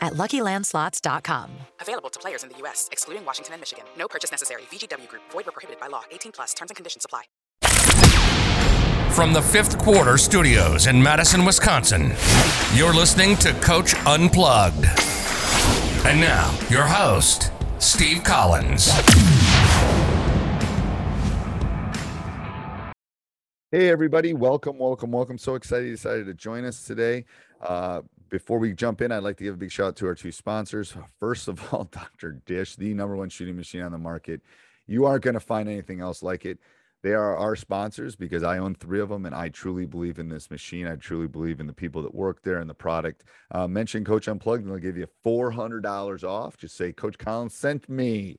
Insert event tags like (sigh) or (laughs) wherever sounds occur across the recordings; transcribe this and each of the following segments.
at luckylandslots.com. Available to players in the U.S., excluding Washington and Michigan. No purchase necessary. VGW Group, void were prohibited by law. 18 plus terms and conditions apply. From the fifth quarter studios in Madison, Wisconsin, you're listening to Coach Unplugged. And now, your host, Steve Collins. Hey, everybody. Welcome, welcome, welcome. So excited you decided to join us today. Uh, before we jump in, I'd like to give a big shout out to our two sponsors. First of all, (laughs) Dr. Dish, the number one shooting machine on the market. You aren't going to find anything else like it. They are our sponsors because I own three of them and I truly believe in this machine. I truly believe in the people that work there and the product. Uh, mention Coach Unplugged and they'll give you $400 off. Just say, Coach Collins sent me.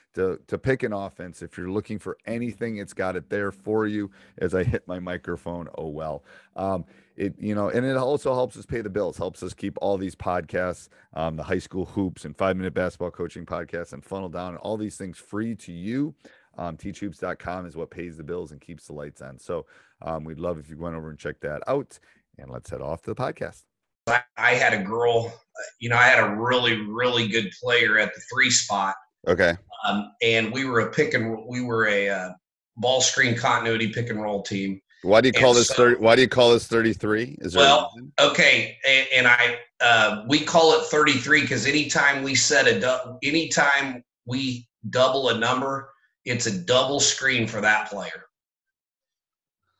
to to pick an offense. If you're looking for anything, it's got it there for you. As I hit my microphone, oh well. Um, it you know, and it also helps us pay the bills. Helps us keep all these podcasts, um, the high school hoops and five minute basketball coaching podcasts, and funnel down, and all these things free to you. Um, teachhoops.com is what pays the bills and keeps the lights on. So um, we'd love if you went over and check that out. And let's head off to the podcast. I, I had a girl, you know, I had a really, really good player at the three spot Okay. Um, and we were a pick and we were a uh, ball screen continuity pick and roll team. Why do you call and this so, 30, Why do you call this 33? Is there well, okay, and, and I uh, we call it 33 because anytime we set a anytime we double a number, it's a double screen for that player.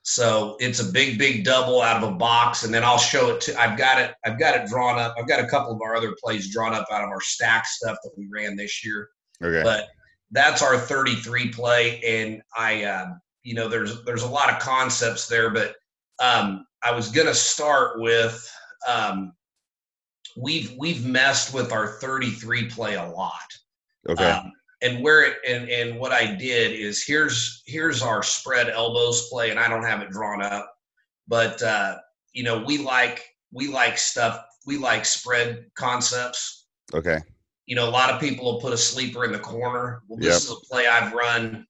So it's a big, big double out of a box, and then I'll show it to. I've got it. I've got it drawn up. I've got a couple of our other plays drawn up out of our stack stuff that we ran this year. Okay. But that's our 33 play, and I, uh, you know, there's there's a lot of concepts there, but um, I was gonna start with um, we've we've messed with our 33 play a lot. Okay. Um, and where it and and what I did is here's here's our spread elbows play, and I don't have it drawn up, but uh, you know we like we like stuff we like spread concepts. Okay you know, a lot of people will put a sleeper in the corner. Well, this yep. is a play I've run.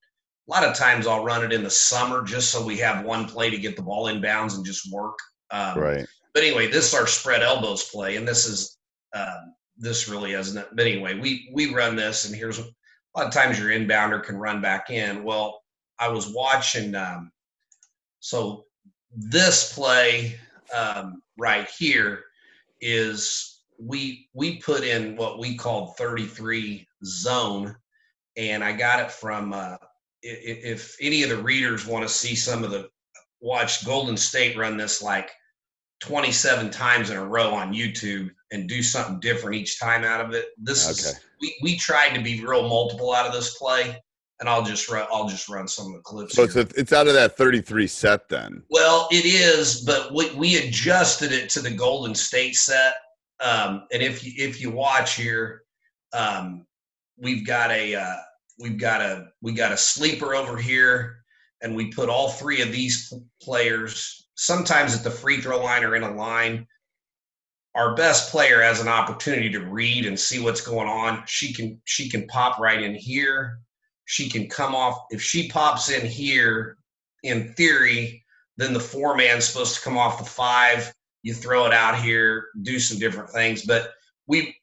A lot of times I'll run it in the summer just so we have one play to get the ball in bounds and just work. Um, right. But anyway, this is our spread elbows play, and this is um, this really isn't. But anyway, we we run this, and here's a lot of times your inbounder can run back in. Well, I was watching. Um, so this play um, right here is we we put in what we called 33 zone and i got it from uh, if, any of the readers want to see some of the watch golden state run this like 27 times in a row on youtube and do something different each time out of it this okay. is we, we tried to be real multiple out of this play and I'll just run. I'll just run some of the clips. So it's a, it's out of that 33 set then. Well, it is, but we, we adjusted it to the Golden State set. Um, and if you if you watch here, um, we've got a uh, we've got a we got a sleeper over here, and we put all three of these players sometimes at the free throw line or in a line. Our best player has an opportunity to read and see what's going on. She can she can pop right in here. She can come off if she pops in here. In theory, then the four man's supposed to come off the five. You throw it out here, do some different things. But we,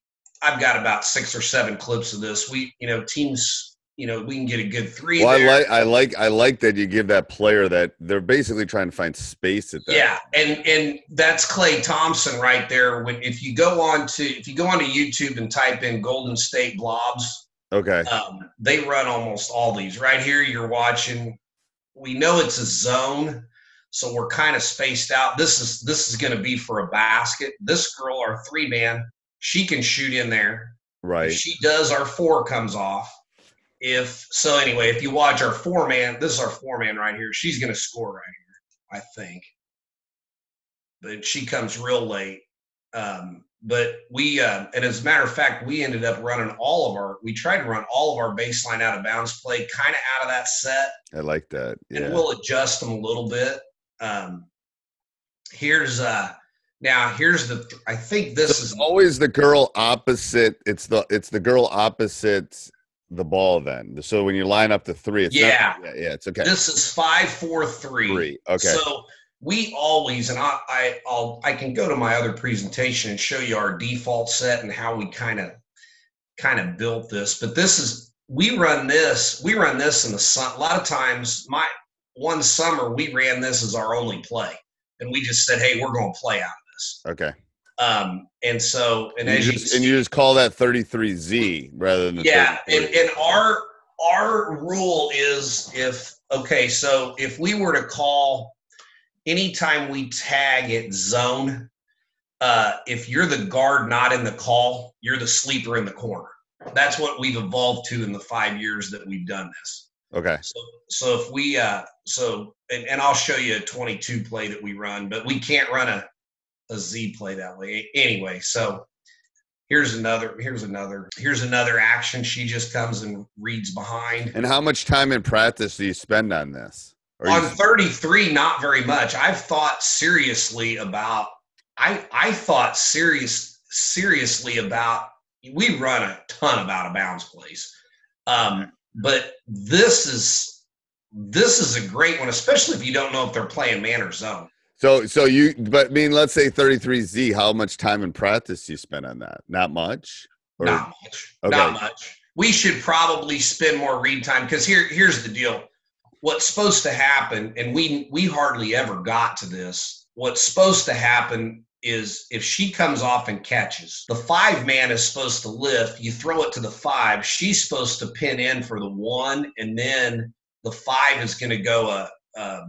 I've got about six or seven clips of this. We, you know, teams you know we can get a good three. Well, there. I like I like I like that you give that player that they're basically trying to find space at that. Yeah, and and that's Klay Thompson right there. When if you go on to if you go onto YouTube and type in Golden State Blobs, Okay. um, they run almost all these. Right here, you're watching. We know it's a zone, so we're kind of spaced out. This is this is going to be for a basket. This girl, our three man, she can shoot in there. Right. If she does, our four comes off. If so, anyway, if you watch our four man, this is our four man right here. She's going to score right here, I think. But she comes real late. Um, but we, uh, and as a matter of fact, we ended up running all of our. We tried to run all of our baseline out of bounds play, kind of out of that set, I like that. Yeah. and we'll adjust them a little bit. Um, here's uh, now here's the. I think this is always the girl opposite. It's the it's the girl opposite the ball. Then so when you line up the three, it's Yeah. Not, yeah, yeah, it's okay. This is five, four, three. Three. Okay. So we always, and I, I, I'll, I can go to my other presentation and show you our default set and how we kind of, kind of built this. But this is, we run this, we run this in the sun. A lot of times, my one summer we ran this as our only play, and we just said, hey, we're going to play out of this. okay. Um, and so, and, And as you, just, and you just call that 33Z rather than yeah and, and our our rule is if okay so if we were to call anytime we tag it zone uh if you're the guard not in the call you're the sleeper in the corner that's what we've evolved to in the five years that we've done this okay. so so if we uh so and, and i'll show you a 22 play that we run but we can't run a a z play that way. Anyway so here's another here's another here's another action. She just comes and reads behind. And how much time in practice do you spend on this? Or on you, 33 not very much. I've thought seriously about i i thought serious seriously about we run a ton of out of bounds plays. Um but this is this is a great one especially if you don't know if they're playing man or zone so so you but I mean let's say 33Z, how much time in practice do you spend on that? Not much? Or- not much Okay. not much we should probably spend more read time because here here's the deal what's supposed to happen and we we hardly ever got to this what's supposed to happen is if she comes off and catches the five man is supposed to lift you throw it to the five she's supposed to pin in for the one and then the five is going to go a, a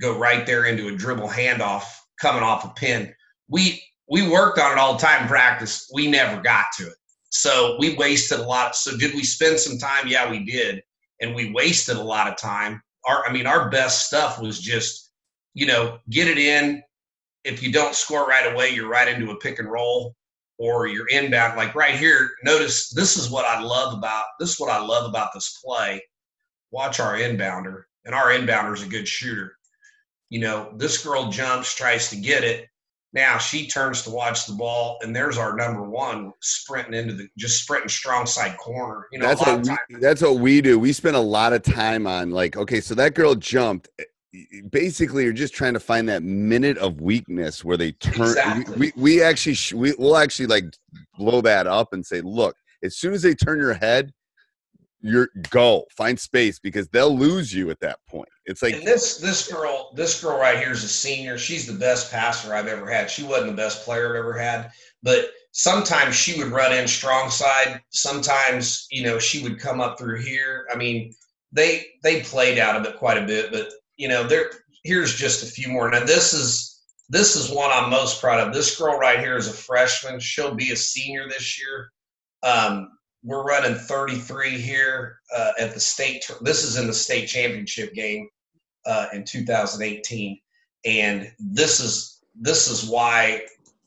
go right there into a dribble handoff coming off a pin we we worked on it all the time in practice we never got to it so we wasted a lot. So did we spend some time? Yeah, we did, and we wasted a lot of time. Our, I mean, our best stuff was just, you know, get it in. If you don't score right away, you're right into a pick and roll, or you're inbound. Like right here, notice this is what I love about this. Is what I love about this play. Watch our inbounder, and our inbounder is a good shooter. You know, this girl jumps, tries to get it, now she turns to watch the ball, and there's our number one sprinting into the just sprinting strong side corner. You know, that's a lot what of time, we, that's what we do. We spend a lot of time on like, okay, so that girl jumped. Basically, you're just trying to find that minute of weakness where they turn. Exactly. We, we actually sh- we will actually like blow that up and say, look, as soon as they turn your head, you're go find space because they'll lose you at that point. It's like and this this girl this girl right here is a senior. She's the best passer I've ever had. She wasn't the best player I've ever had, but sometimes she would run in strong side. Sometimes you know she would come up through here. I mean, they they played out of it quite a bit, but you know there here's just a few more. Now this is this is one I'm most proud of. This girl right here is a freshman. She'll be a senior this year. Um, we're running 33 here uh, at the state. This is in the state championship game uh, in 2018, and this is this is why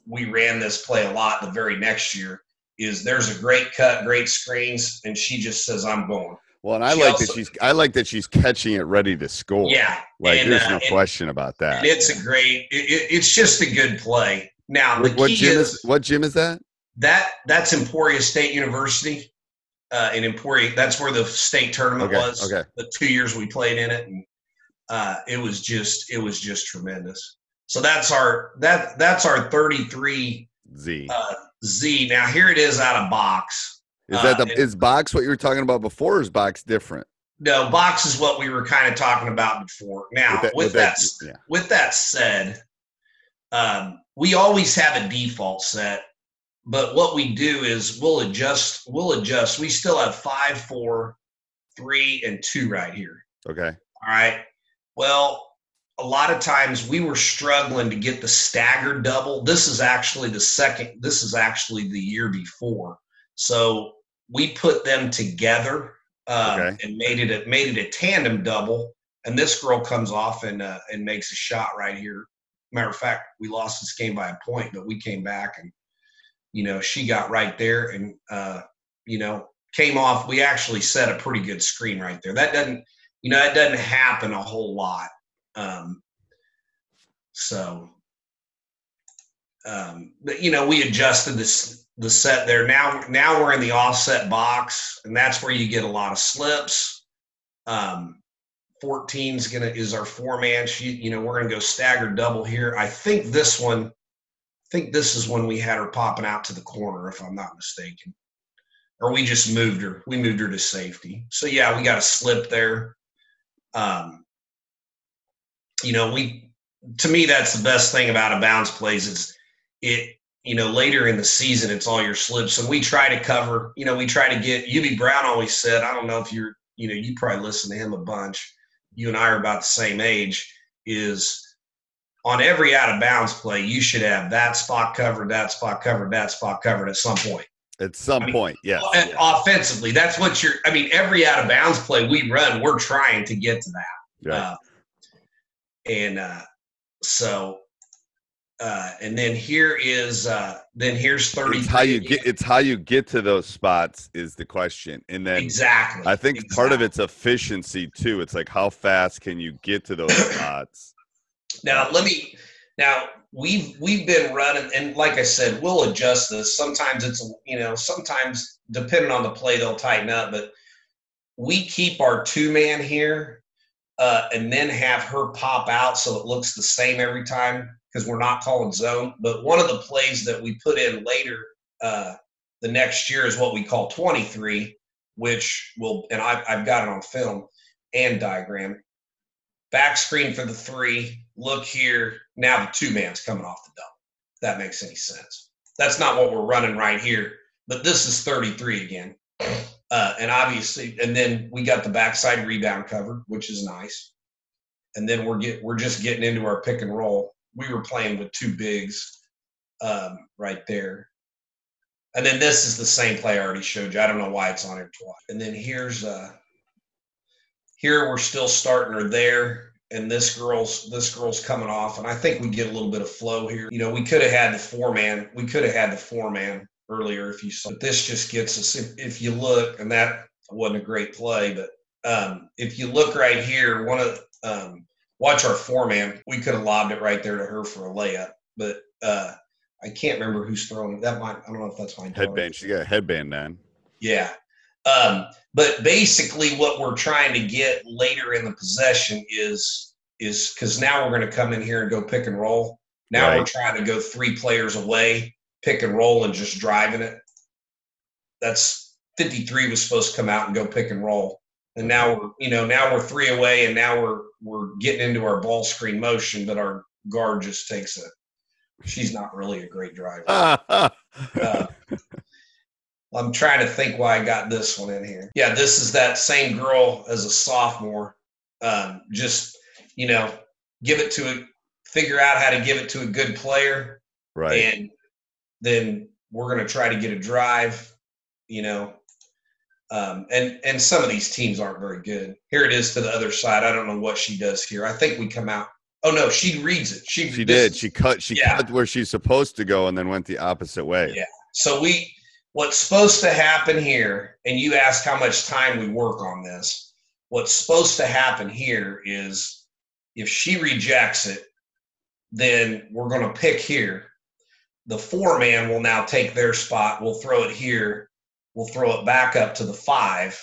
we ran this play a lot the very next year. Is there's a great cut, great screens, and she just says, "I'm going." Well, and I She like also- that she's I like that she's catching it ready to score. Yeah, Like and, there's uh, no and- question about that. it's a great. It, it, it's just a good play. Now the What, what gym is, is what gym is that? that that's Emporia State University. Uh, in Emporia, that's where the state tournament Okay, was. okay. The two years we played in it, and uh, it was just it was just tremendous. So that's our that that's our 33 Z. uh, Z. Now here it is out of box. Is that uh, the it- is box what you were talking about before or is box different? No, box is what we were kind of talking about before. Now with that, yeah. with that said, um, we always have a default set, but what we do is we'll adjust. We'll adjust. We still have five, four, three, and two right here. Okay. All right. Well, a lot of times we were struggling to get the staggered double. This is actually the second. This is actually the year before. So we put them together um, Okay. and made it a, made it a tandem double. And this girl comes off and uh, and makes a shot right here. Matter of fact, we lost this game by a point, but we came back and you know she got right there and uh, you know came off. We actually set a pretty good screen right there. That doesn't you know that doesn't happen a whole lot. Um, so, um, but you know, we adjusted this the set there. Now, now we're in the offset box, and that's where you get a lot of slips. Um, 14 is gonna is our four man. She, you know, we're gonna go staggered double here. I think this one, I think this is when we had her popping out to the corner, if I'm not mistaken, or we just moved her. We moved her to safety. So yeah, we got a slip there. Um, you know, we to me that's the best thing about a bounce plays is it you know later in the season it's all your slips and we try to cover you know we try to get Hubie Brown always said I don't know if you're you know you probably listen to him a bunch you and I are about the same age is on every out of bounds play you should have that spot covered that spot covered that spot covered at some point At some I mean, point, yes. and offensively that's what you're I mean every out of bounds play we run we're trying to get to that Right. uh, and uh, so, uh, and then here is uh, then here's thirty. it's how you get it's how you get to those spots is the question. And then exactly. I think part of it's efficiency too. It's like how fast can you get to those (coughs) spots? Now let me. Now we've we've been running, and like I said, we'll adjust this. Sometimes it's you know sometimes depending on the play they'll tighten up, but we keep our two man here, uh, and then have her pop out so it looks the same every time because we're not calling zone. But one of the plays that we put in later uh, the next year is what we call twenty three, which will and I've, I've got it on film and diagram back screen for the three. Look here. Now the two man's coming off the double. That makes any sense. That's not what we're running right here, but this is 33 again. Uh, and obviously, and then we got the backside rebound covered, which is nice. And then we're get we're just getting into our pick and roll. We were playing with two bigs um, right there. And then this is the same play I already showed you. I don't know why it's on here twice. And then here's uh here we're still starting her there and this girl's this girl's coming off and i think we get a little bit of flow here you know we could have had the four man we could have had the four man earlier if you saw but this just gets us if, if you look and that wasn't a great play but um, if you look right here one of um, watch our four man we could have lobbed it right there to her for a layup but uh, i can't remember who's throwing it that might i don't know if that's my. Headband. She got a headband on. Yeah. Um, but basically, what we're trying to get later in the possession is is because now we're going to come in here and go pick and roll. Now we're trying to go three players away, pick and roll, and just driving it. That's 53 was supposed to come out and go pick and roll, and now we're you know now we're three away, and now we're we're getting into our ball screen motion, but our guard just takes a. She's not really a great driver. (laughs) Uh, I'm trying to think why I got this one in here. Yeah, this is that same girl as a sophomore. Um, just you know, give it to a figure out how to give it to a good player, right. and then we're gonna try to get a drive. You know, Um, and and some of these teams aren't very good. Here it is to the other side. I don't know what she does here. I think we come out. Oh no, she reads it. She She did. She cut. She Yeah. cut where she's supposed to go, and then went the opposite way. Yeah. So we what's supposed to happen here, and you ask how much time we work on this. What's supposed to happen here is if she rejects it, then we're going to pick here. The four man will now take their spot. We'll throw it here. We'll throw it back up to the five.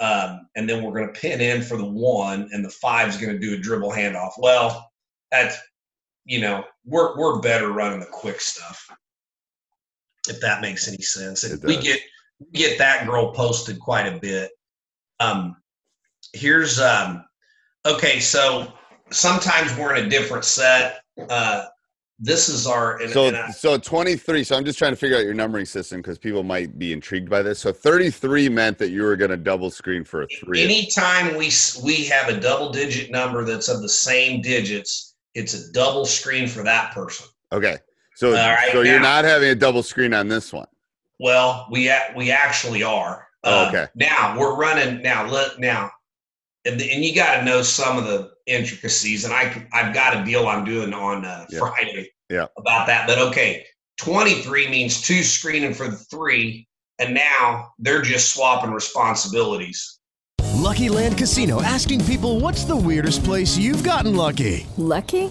Um, and then we're going to pin in for the one, and the five's going to do a dribble handoff. Well, that's, you know, we're, we're better running the quick stuff if that makes any sense. We get we get that girl posted quite a bit. Um, here's um, okay. So sometimes we're in a different set. Uh, this is our and, So and I- so 23. So I'm just trying to figure out your numbering system because people might be intrigued by this. So 33 meant that you were going to double screen for a three. anytime we we have a double digit number that's of the same digits, it's a double screen for that person. okay. So right, so you're not having a double screen on this one. Well, we we actually are. Oh, Uh, okay. Now we're running now. Let now, and the, and you got to know some of the intricacies. And I I've got a deal I'm doing on uh, Yeah. Friday Yeah. about that. But okay, 23 means two screening for the three, and now they're just swapping responsibilities. Lucky Land Casino asking people what's the weirdest place you've gotten lucky? Lucky?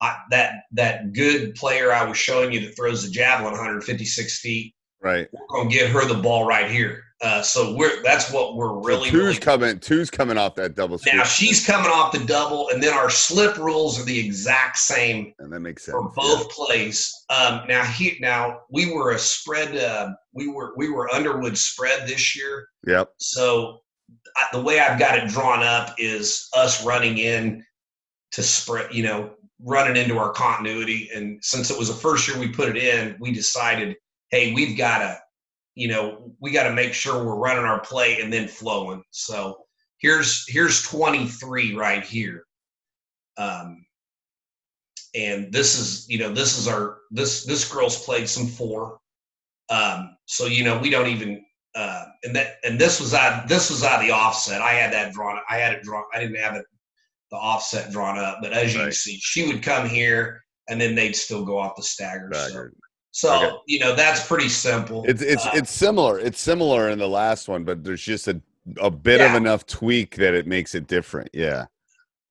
I, that that good player I was showing you that throws the javelin 156 feet. Right. We're gonna get her the ball right here. Uh, so we're that's what we're really so two's really. coming. Two's coming off that double. Now she's coming off the double, and then our slip rules are the exact same and that makes sense. for both plays. Um, now he now we were a spread. Uh, we were we were Underwood spread this year. Yep. So I, the way I've got it drawn up is us running in to spread, you know, running into our continuity. And since it was the first year we put it in, we decided, hey, we've got to, you know, we got to make sure we're running our play and then flowing. So here's here's 23 right here. Um, and this is, you know, this is our this this girl's played some four. Um, so you know, we don't even uh, and that and this was out this was out of the offset. I had that drawn. I had it drawn. I didn't have it the offset drawn up, but as you Right. see, she would come here and then they'd still go off the stagger. So, so Okay. you know that's pretty simple. It's it's Uh, it's similar. It's similar in the last one, but there's just a a bit of enough tweak that it makes it different. Yeah.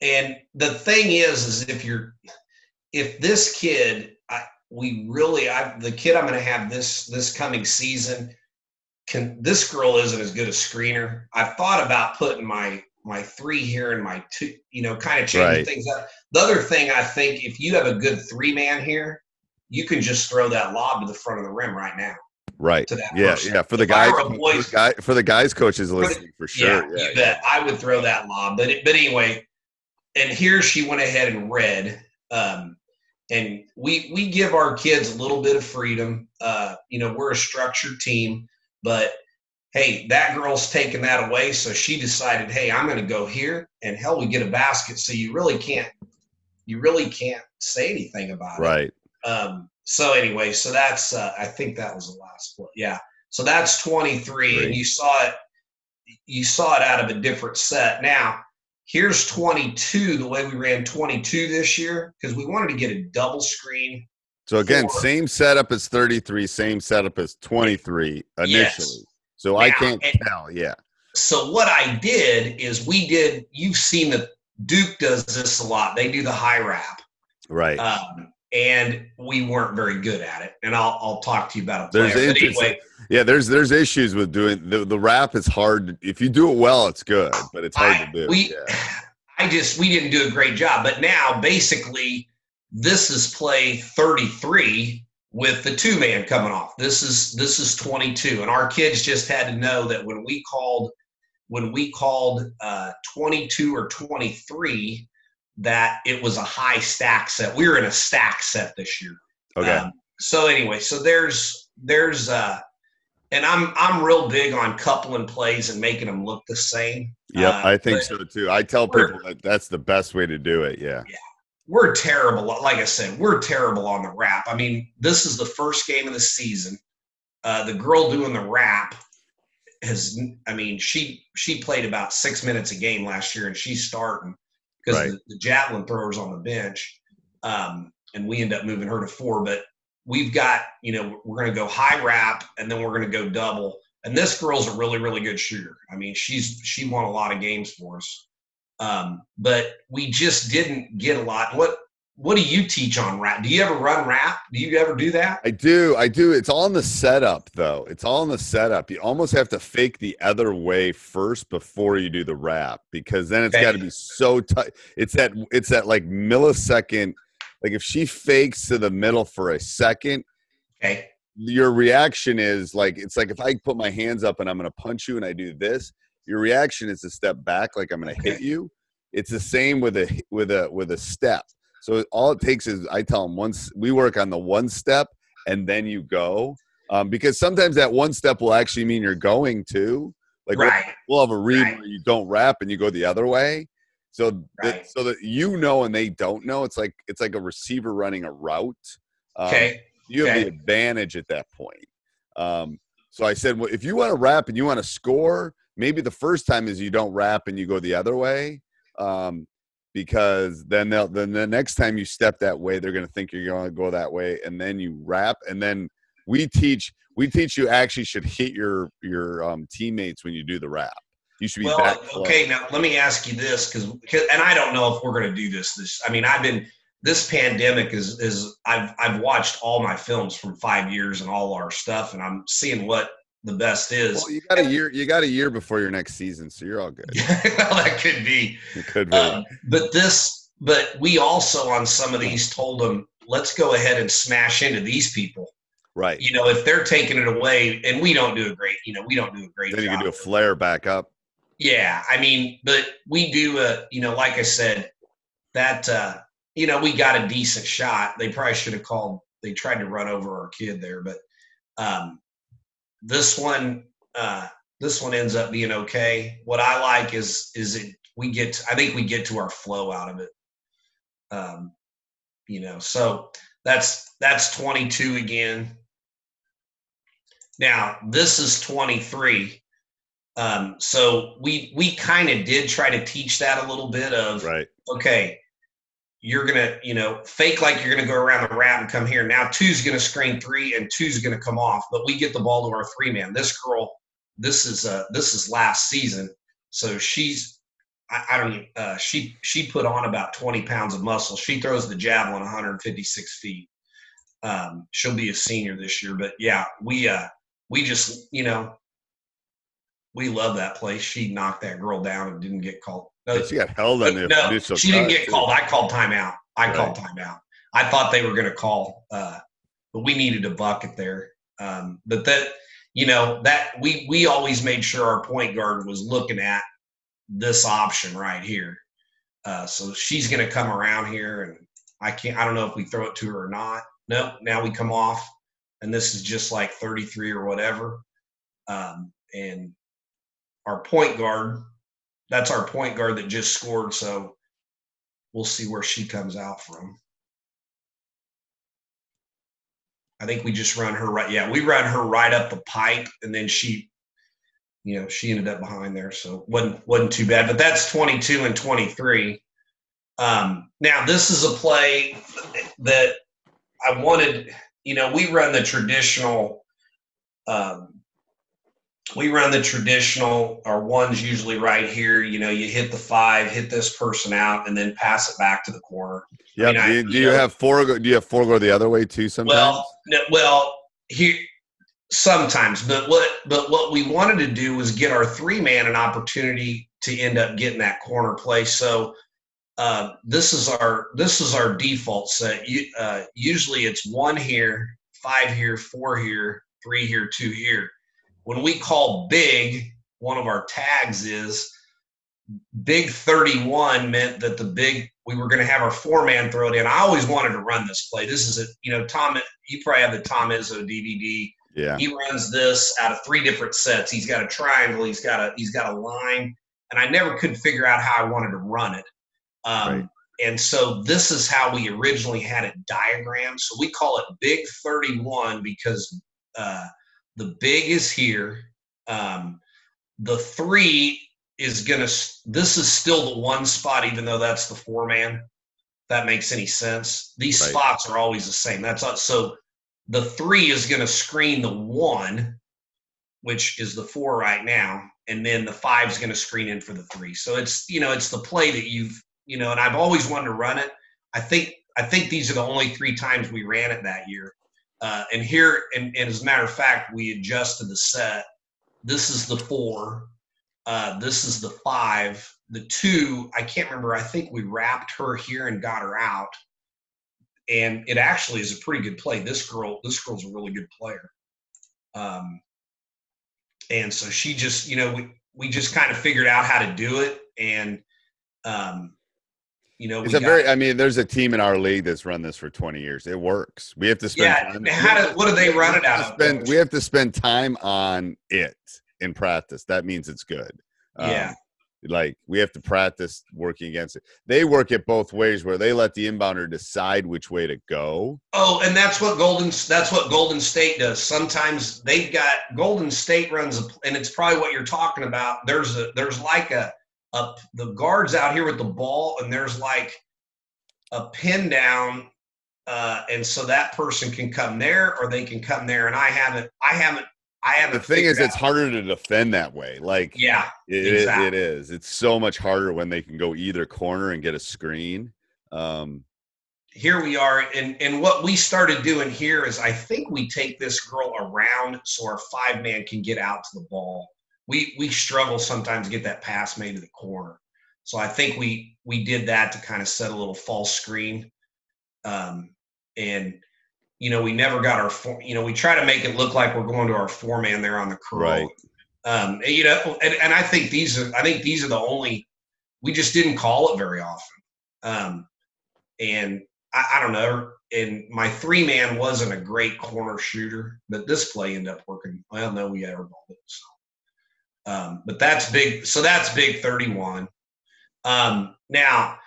and the thing is, is if you're if this kid, I, we really, I the kid I'm going to have this this coming season. Can this girl isn't as good a screener? I've thought about putting my my three here and my two, you know, kind of changing Right. things up. The other thing I think, if you have a good three man here, you can just throw that lob to the front of the rim right now. Right. To that Yeah. person. Yeah. For the If guys, were for the boys- guy, for the guys coaches listening, for sure. Yeah, Yeah. you bet. I would throw that lob. But but anyway, and here she went ahead and read. Um, and we we give our kids a little bit of freedom. Uh, you know, we're a structured team, but hey, that girl's taking that away. So she decided, hey, I'm going to go here, and hell, we get a basket. So you really can't you really can't say anything about it. Right. Um, so anyway, so that's uh, I think that was the last play. Yeah. So that's 23, and you saw it. You saw it out of a different set. Now here's 22. The way we ran 22 this year because we wanted to get a double screen. So again, Four. same setup as 33, same setup as 23 initially. Yes. So I can't and- tell. Yeah. So what I did is we did. You've seen that Duke does this a lot. They do the high wrap. Right. Um, and we weren't very good at it. And I'll I'll talk to you about a There's player. But interest- anyway, yeah. There's there's issues with doing the the wrap is hard. If you do it well, it's good, but it's hard I, to do. we, yeah. (sighs) I just we didn't do a great job. But now basically, this is play 33 with the two man coming off. This is this is 22, and our kids just had to know that when we called when we called uh, 22 or 23 that it was a high stack set. We were in a stack set this year. Okay. Um, so anyway, so there's there's uh and I'm I'm real big on coupling plays and making them look the same. Yep, Uh, I think so too. I tell people that that's the best way to do it. Yeah. We're terrible. Like I said, we're terrible on the wrap. I mean, this is the first game of the season. Uh, the girl doing the wrap has, I mean, she she played about six minutes a game last year, and she's starting because Right. the, the javelin throwers on the bench, um, and we end up moving her to four. But we've got, you know, we're going to go high wrap, and then we're going to go double. And this girl's a really, really good shooter. I mean, she's she won a lot of games for us, um, but we just didn't get a lot. What what do you teach on wrap? Do you ever run wrap? Do you ever do that? I do. I do. It's all in the setup, though. It's all in the setup. You almost have to fake the other way first before you do the wrap because then it's Okay. got to be so tight. It's that. It's that like millisecond. Like if she fakes to the middle for a second, Okay. your reaction is like it's like if I put my hands up and I'm going to punch you and I do this, your reaction is to step back like I'm going to hit you. It's the same with a with a with a step. So all it takes is I tell them once we work on the one step and then you go um, because sometimes that one step will actually mean you're going to like we'll- we'll, have a read Right. where you don't wrap and you go the other way. So that, Right. so that you know and they don't know. It's like it's like a receiver running a route. Um, Okay. you have the advantage at that point. Um, so I said, well, if you want to wrap and you want to score, maybe the first time is you don't wrap and you go the other way, um, because then they'll then the next time you step that way, they're going to think you're going to go that way, and then you wrap, and then we teach we teach you actually should hit your your um, teammates when you do the wrap. You should be Well, that okay. Now let me ask you this, because and I don't know if we're going to do this. This, I mean, I've been this pandemic is is I've I've watched all my films from five years and all our stuff, and I'm seeing what the best is. Well, you got a year. You got a year before your next season, so you're all good. (laughs) well, that could be. It could be. Um, but this, but we also on some of these told them, let's go ahead and smash into these people. right. You know, if they're taking it away, and we don't do a great, you know, we don't do a great Then you can do a flare back up. Yeah, I mean, but we do a, you know, like I said, that uh, you know, we got a decent shot. They probably should have called. They tried to run over our kid there, but um, this one, uh, this one ends up being okay. What I like is is it we get. To, I think we get to our flow out of it. Um, you know, so that's that's 22 again. Now this is 23. Um, so we we kind of did try to teach that a little bit of Right. okay, you're gonna you know fake like you're gonna go around the wrap and come here. Now two's gonna screen three and two's gonna come off, but we get the ball to our three man. This girl, this is uh this is last season, so she's I, I don't uh, she she put on about 20 pounds of muscle. She throws the javelin 156 feet. Um, she'll be a senior this year, but yeah, we uh we just you know we love that place. She knocked that girl down and didn't get called. No, She got held on the no, initial. she didn't get too. called. I called timeout. I Right. called timeout. I thought they were going to call, uh, but we needed a bucket there. Um, but that, you know, that we we always made sure our point guard was looking at this option right here. Uh, so she's going to come around here, and I can't. I don't know if we throw it to her or not. No, now we come off, and this is just like 33 or whatever. Um, and our point guard, that's our point guard that just scored. So we'll see where she comes out from. I think we just run her right. Yeah, we run her right up the pipe, and then she, you know, she ended up behind there, so wasn't wasn't too bad. But that's 22 and 23. Um, now this is a play that I wanted. You know, we run the traditional. Um, we run the traditional. Our ones usually right here. You know, you hit the five, hit this person out, and then pass it back to the corner. Yeah. mean, I- do you, do you you know- have four? Go, do you have four go the other way too? Sometimes. Well, no, well, here sometimes, but what but what we wanted to do was get our three man an opportunity to end up getting that corner play. So uh, this is our this is our default set. You, uh, usually it's one here, five here, four here, three here, two here. When we call big, one of our tags is big 31 meant that the big we were going to have our four man throw it in. I always wanted to run this play. This is a you know Tom. You probably have the Tom Izzo DVD. Yeah. He runs this out of three different sets. He's got a triangle. He's got a he's got a line, and I never could figure out how I wanted to run it. Um, Right. And so this is how we originally had it diagrammed. So we call it Big 31 because uh, the big is here. Um, the three is gonna. This is still the one spot, even though that's the four man. If That makes any sense. These Right. spots are always the same. That's all- so. The three is going to screen the one, which is the four right now, and then the five is going to screen in for the three. So it's you know it's the play that you've you know, and I've always wanted to run it. I think I think these are the only three times we ran it that year. Uh, and here, and, and as a matter of fact, we adjusted the set. This is the four. Uh, this is the five. The two, I can't remember. I think we wrapped her here and got her out. And it actually is a pretty good play. This girl, this girl's a really good player. Um, and so she just, you know, we we just kind of figured out how to do it, and um, you know, It's a got- very. I mean, there's a team in our league that's run this for 20 years. It works. We have to spend. Yeah, time- how do- what do they run it out Spend, Coach? we have to spend time on it in practice. That means it's good. Um, Yeah. like we have to practice working against it. They work it both ways, where they let the inbounder decide which way to go. Oh, and that's what Golden that's what Golden State does. Sometimes they've got Golden State runs a, and it's probably what you're talking about. There's a there's like a a the guards out here with the ball, and there's like a pin down, uh, and so that person can come there or they can come there. And I haven't I haven't I haven't. The thing is, figured it's harder to defend that way. Like, Yeah, it, it- exactly. it is. It's so much harder when they can go either corner and get a screen. Um, here we are and and what we started doing here is i think we take this girl around so our five man can get out to the ball we we struggle sometimes to get that pass made to the corner so i think we we did that to kind of set a little false screen um and you know we never got our four you know we try to make it look like we're going to our four man there on the curl Right. um and, you know and, and i think these are i think these are the only we just didn't call it very often um and I, I don't know. And my three man wasn't a great corner shooter, but this play ended up working. Well, no, we airballed it. So, um, but that's big. So that's big 31. Um, now,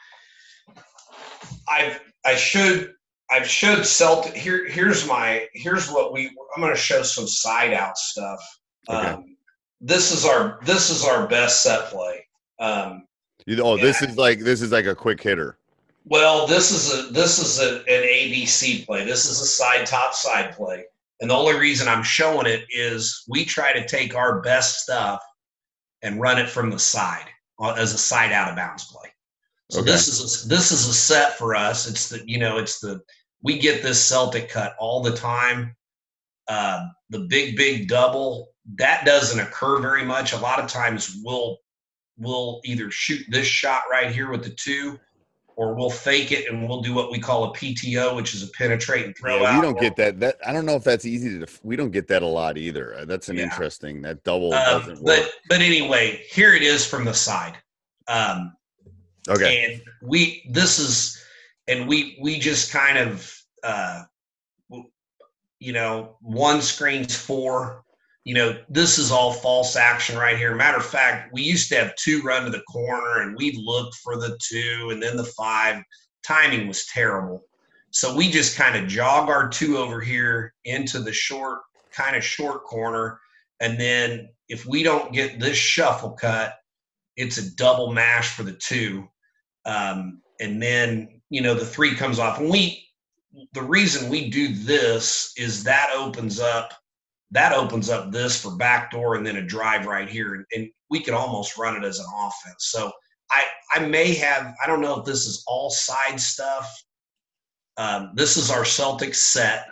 I've I should I've showed Celtic. Here here's my here's what we. I'm going to show some side out stuff. Okay. Um, this is our this is our best set play. Um, you, oh, this Yeah. is like this is like a quick hitter. well, this is a this is a, an ABC play. This is a side top side play, and the only reason I'm showing it is we try to take our best stuff and run it from the side uh, as a side out of bounds play. So Okay. this is a, this is a set for us. It's the you know it's the we get this Celtic cut all the time. Uh, the big big double that doesn't occur very much. A lot of times we'll we'll either shoot this shot right here with the two, or we'll fake it and we'll do what we call a PTO, which is a penetrate and throw Yeah, out. we don't get that. That I don't know if that's easy to. We don't get that a lot either. Uh, That's an Yeah. interesting. That double Um, doesn't work. but but anyway, here it is from the side. Um, okay. and we this is and we we just kind of uh you know one screens four you know this is all false action right here. Matter of fact we used to have two run to the corner and we looked for the two and then the five. Timing was terrible. So we just kind of jog our two over here into the short kind of short corner. And then if we don't get this shuffle cut it's a double mash for the two. Um, and then you know the three comes off. And we the reason we do this is that opens up that opens up this for backdoor and then a drive right here and, and we can almost run it as an offense. So i i may have i don't know if this is all side stuff. Um, this is our celtics set.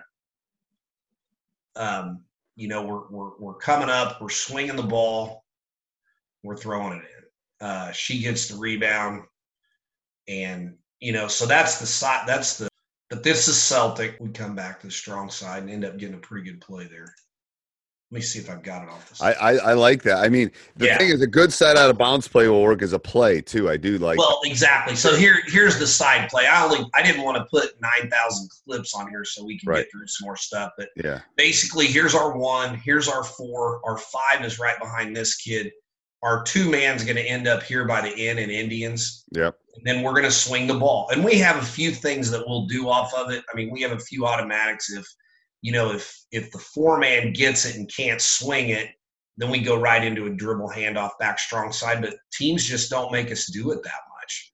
Um, you know we're, we're we're coming up we're swinging the ball we're throwing it in. Uh, she gets the rebound and you know so that's the side that's the but this is celtic. We come back to the strong side and end up getting a pretty good play there Let me see if I've got it off the I, I, I like that. I mean, the Yeah. thing is, a good side out of bounds play will work as a play too. I do like. well, exactly. So here, here's the side play. I only, I didn't want to put nine thousand clips on here so we can Right. get through some more stuff. But yeah, basically, here's our one, here's our four, our five is right behind this kid. Our two man's going to end up here by the end in Indians. yep, And then we're going to swing the ball. And we have a few things that we'll do off of it. I mean, we have a few automatics. If you know, if if the four man gets it and can't swing it, then we go right into a dribble handoff back strong side. But teams just don't make us do it that much.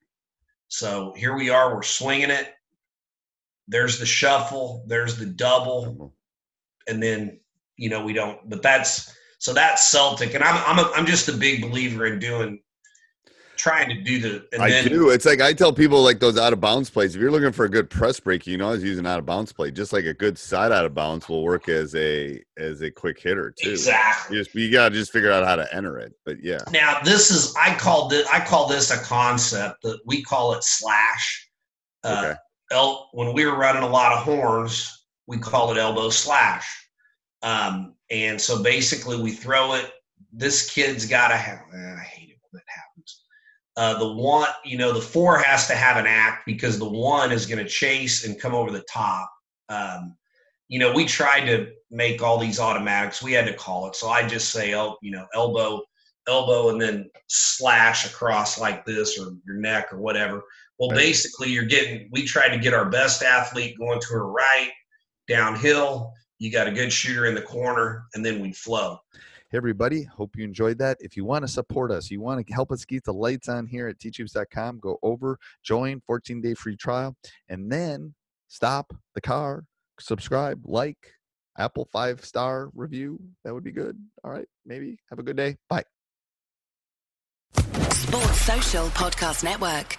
So here we are. We're swinging it. There's the shuffle. There's the double, mm-hmm. and then you know we don't. But that's so that's Celtic, and I'm I'm a, I'm just a big believer in doing trying to do the. And I then, do. It's like I tell people like those out of bounds plays. If you're looking for a good press break, you know, always use an out of bounds play. Just like a good side out of bounds will work as a as a quick hitter too. Exactly. You just you gotta just figure out how to enter it. But yeah, Now this is I called it I call this a concept that we call it slash. Uh, Okay. el- when we were running a lot of horns, we call it elbow slash. Um, and so basically we throw it. This kid's got to have. eh, I hate it when that happens. Uh, the one, you know, the four has to have an act because the one is going to chase and come over the top. Um, you know, we tried to make all these automatics. We had to call it. So I just say, el- you know, elbow, elbow, and then slash across like this or your neck or whatever. Well, Right. basically, you're getting, we tried to get our best athlete going to her right, downhill. You got a good shooter in the corner, and then we'd flow. Hey, everybody. Hope you enjoyed that. If you want to support us, you want to help us keep the lights on here at teachhoops.com, go over, join, 14 day free trial, and then stop the car, subscribe, like, Apple five star review. That would be good. All right. Maybe. Have a good day. Bye. Sports Social Podcast Network.